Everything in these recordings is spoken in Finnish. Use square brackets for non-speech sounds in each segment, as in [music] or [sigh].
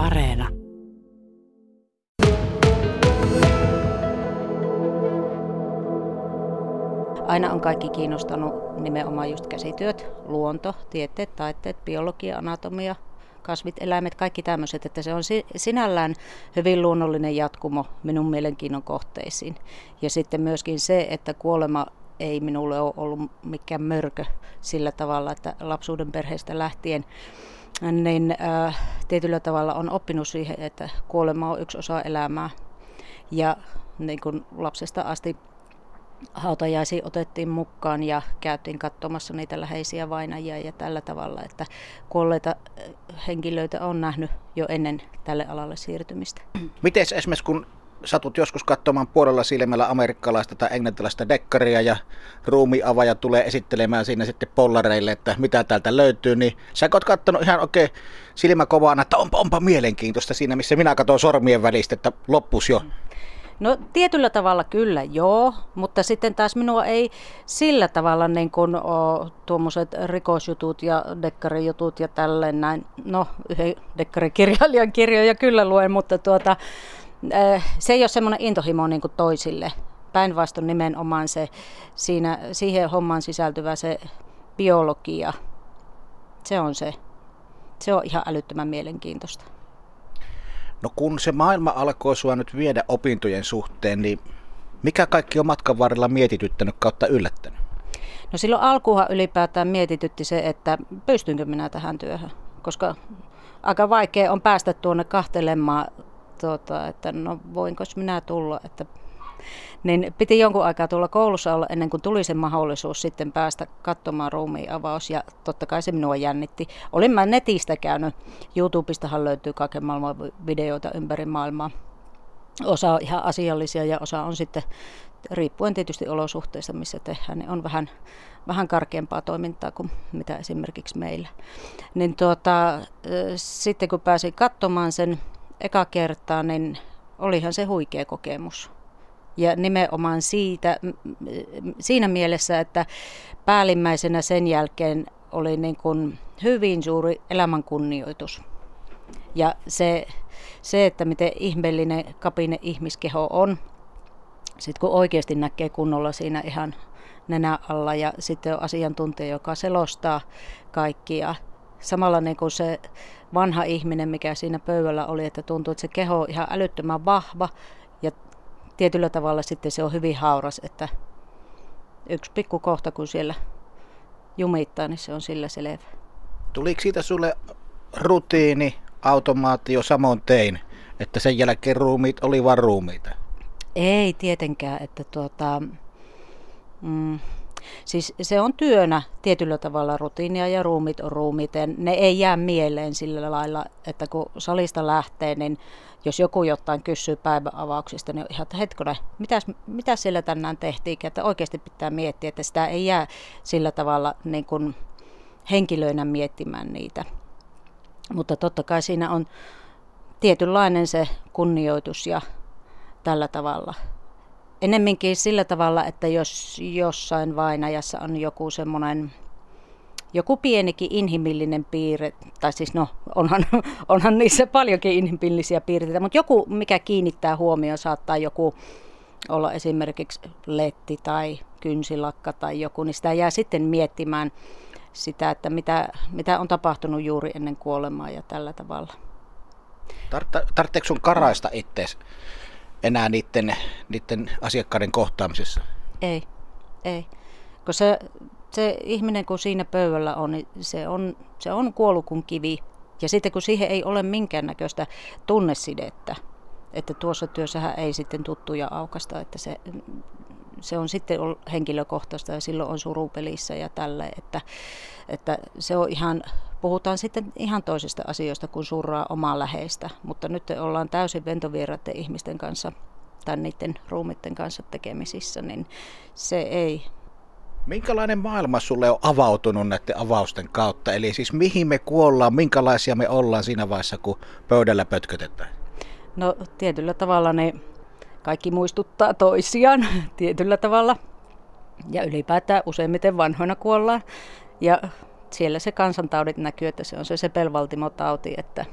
Areena. Aina on kaikki kiinnostanut nimenomaan just käsityöt, luonto, tieteet, taiteet, biologia, anatomia, kasvit, eläimet, kaikki tämmöiset, että se on sinällään hyvin luonnollinen jatkumo minun mielenkiinnon kohteisiin. Ja sitten myöskin se, että kuolema ei minulle ole ollut mikään mörkö sillä tavalla, että lapsuuden perheestä lähtien niin äh, tietyllä tavalla on oppinut siihen, että kuolema on yksi osa elämää. Ja niin kuin lapsesta asti hautajaisiin otettiin mukaan ja käytiin katsomassa niitä läheisiä vainajia ja tällä tavalla, että kuolleita henkilöitä on nähnyt jo ennen tälle alalle siirtymistä. Miten esimerkiksi kun satut joskus katsomaan puolella silmällä amerikkalaista tai englantilaista dekkaria ja ruumiavaja tulee esittelemään siinä sitten pollareille, että mitä täältä löytyy, niin sä oot katsonut ihan oikein silmä kovana, että onpa, onpa mielenkiintoista siinä, missä minä katson sormien välistä, että loppus jo. No tietyllä tavalla kyllä joo, mutta sitten taas minua ei sillä tavalla niin kuin tuommoiset rikosjutut ja dekkarijutut ja tälleen näin. No yhden dekkarikirjailijan kirjoja kyllä luen, mutta tuota, se ei ole semmoinen intohimo niin kuin toisille. Päinvastoin nimenomaan se, siinä, siihen hommaan sisältyvä se biologia, se on se. Se on ihan älyttömän mielenkiintoista. No kun se maailma alkoi sua nyt viedä opintojen suhteen, niin mikä kaikki on matkan varrella mietityttänyt kautta yllättänyt? No silloin alkuhan ylipäätään mietitytti se, että pystynkö minä tähän työhön, koska aika vaikea on päästä tuonne kahtelemaan tuota, että no voinko minä tulla, että niin piti jonkun aikaa tulla koulussa olla ennen kuin tuli se mahdollisuus sitten päästä katsomaan ruumiin avaus ja totta kai se minua jännitti. Olin mä netistä käynyt, YouTubestahan löytyy kaiken maailman videoita ympäri maailmaa. Osa on ihan asiallisia ja osa on sitten, riippuen tietysti olosuhteista, missä tehdään, niin on vähän, vähän karkeampaa toimintaa kuin mitä esimerkiksi meillä. Niin tuota, sitten kun pääsin katsomaan sen eka kertaa, niin olihan se huikea kokemus. Ja nimenomaan siitä, siinä mielessä, että päällimmäisenä sen jälkeen oli niin kuin hyvin suuri elämän kunnioitus. Ja se, se, että miten ihmeellinen kapine ihmiskeho on, sitten kun oikeasti näkee kunnolla siinä ihan nenä alla ja sitten on asiantuntija, joka selostaa kaikkia. Samalla niin kuin se vanha ihminen, mikä siinä pöydällä oli, että tuntuu, että se keho on ihan älyttömän vahva ja tietyllä tavalla sitten se on hyvin hauras, että yksi pikku kohta kun siellä jumittaa, niin se on sillä selvä. Tuliko siitä sulle rutiini, automaatio samoin tein, että sen jälkeen ruumiit oli vain ruumiita? Ei tietenkään, että tuota, mm, Siis se on työnä tietyllä tavalla rutiinia ja ruumit on ruumiten. Ne ei jää mieleen sillä lailla, että kun salista lähtee, niin jos joku jotain kysyy päiväavauksista, niin ihan, että hetkone, mitä, mitä siellä tänään tehtiin, että oikeasti pitää miettiä, että sitä ei jää sillä tavalla niin kuin henkilöinä miettimään niitä. Mutta totta kai siinä on tietynlainen se kunnioitus ja tällä tavalla enemminkin sillä tavalla, että jos jossain vainajassa on joku semmoinen joku pienikin inhimillinen piirre, tai siis no onhan, [laughs] onhan niissä paljonkin inhimillisiä piirteitä, mutta joku mikä kiinnittää huomioon saattaa joku olla esimerkiksi letti tai kynsilakka tai joku, niin sitä jää sitten miettimään sitä, että mitä, mitä on tapahtunut juuri ennen kuolemaa ja tällä tavalla. Tarvitseeko sun karaista itseäsi enää niiden, niiden asiakkaiden kohtaamisessa? Ei, ei. Kun se, se ihminen, kun siinä pöydällä on, niin se on, se on kuollut kuin kivi. Ja sitten kun siihen ei ole minkäännäköistä tunnesidettä, että tuossa työssähän ei sitten tuttuja aukasta, että se, se on sitten henkilökohtaista ja silloin on surupelissä ja tälle, että, että se on ihan, puhutaan sitten ihan toisista asioista kuin surraa omaa läheistä, mutta nyt ollaan täysin ventovieraiden ihmisten kanssa tai niiden ruumitten kanssa tekemisissä, niin se ei. Minkälainen maailma sulle on avautunut näiden avausten kautta? Eli siis mihin me kuollaan, minkälaisia me ollaan siinä vaiheessa, kun pöydällä pötkötetään? No tietyllä tavalla ne kaikki muistuttaa toisiaan [laughs] tietyllä tavalla. Ja ylipäätään useimmiten vanhoina kuollaan. Ja siellä se kansantaudit näkyy, että se on se sepelvaltimotauti, että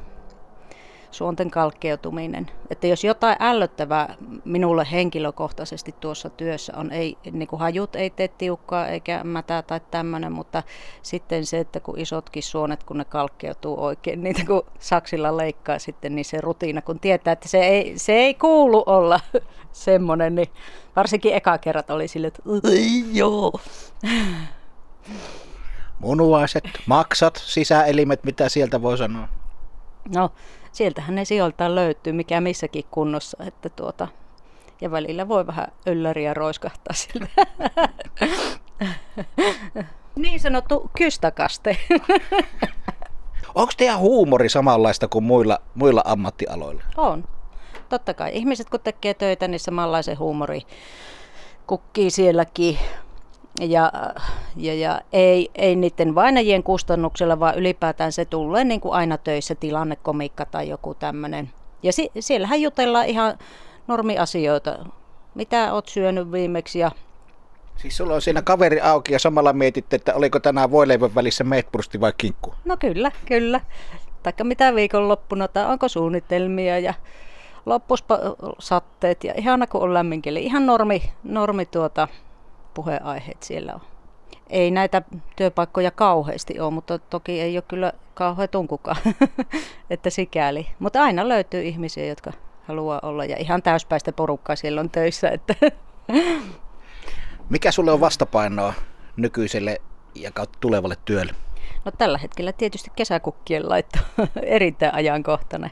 suonten kalkkeutuminen. Että jos jotain ällöttävää minulle henkilökohtaisesti tuossa työssä on, ei, niin kuin hajut ei tee tiukkaa eikä mätää tai tämmöinen, mutta sitten se, että kun isotkin suonet, kun ne kalkkeutuu oikein, niitä kun saksilla leikkaa sitten, niin se rutiina, kun tietää, että se ei, se ei kuulu olla [laughs] semmoinen, niin varsinkin eka kerrat oli sille, että joo. Munuaiset, maksat, sisäelimet, mitä sieltä voi sanoa? No, sieltähän ne sijoiltaan löytyy, mikä missäkin kunnossa, että tuota, ja välillä voi vähän ylläriä roiskahtaa siltä. [laughs] niin sanottu kystakaste. [laughs] Onko teidän huumori samanlaista kuin muilla, muilla ammattialoilla? On. Totta kai. Ihmiset kun tekee töitä, niin samanlaisen huumori kukkii sielläkin ja, ja, ja ei, ei niiden vainajien kustannuksella, vaan ylipäätään se tulee niin kuin aina töissä tilannekomikka tai joku tämmöinen. Ja si, siellähän jutellaan ihan normiasioita. Mitä oot syönyt viimeksi ja Siis sulla on siinä kaveri auki ja samalla mietitte, että oliko tänään voileivän välissä meetpursti vai kinkku? No kyllä, kyllä. Taikka mitä viikonloppuna tai onko suunnitelmia ja loppuspa satteet ja ihana kun on lämminkeli. Ihan normi, normi tuota, puheenaiheet siellä on. Ei näitä työpaikkoja kauheasti ole, mutta toki ei ole kyllä kauhean tunkukaan, [laughs] että sikäli. Mutta aina löytyy ihmisiä, jotka haluaa olla ja ihan täyspäistä porukkaa siellä on töissä. Että [laughs] Mikä sulle on vastapainoa nykyiselle ja tulevalle työlle? No tällä hetkellä tietysti kesäkukkien laitto [laughs] erittäin ajankohtainen.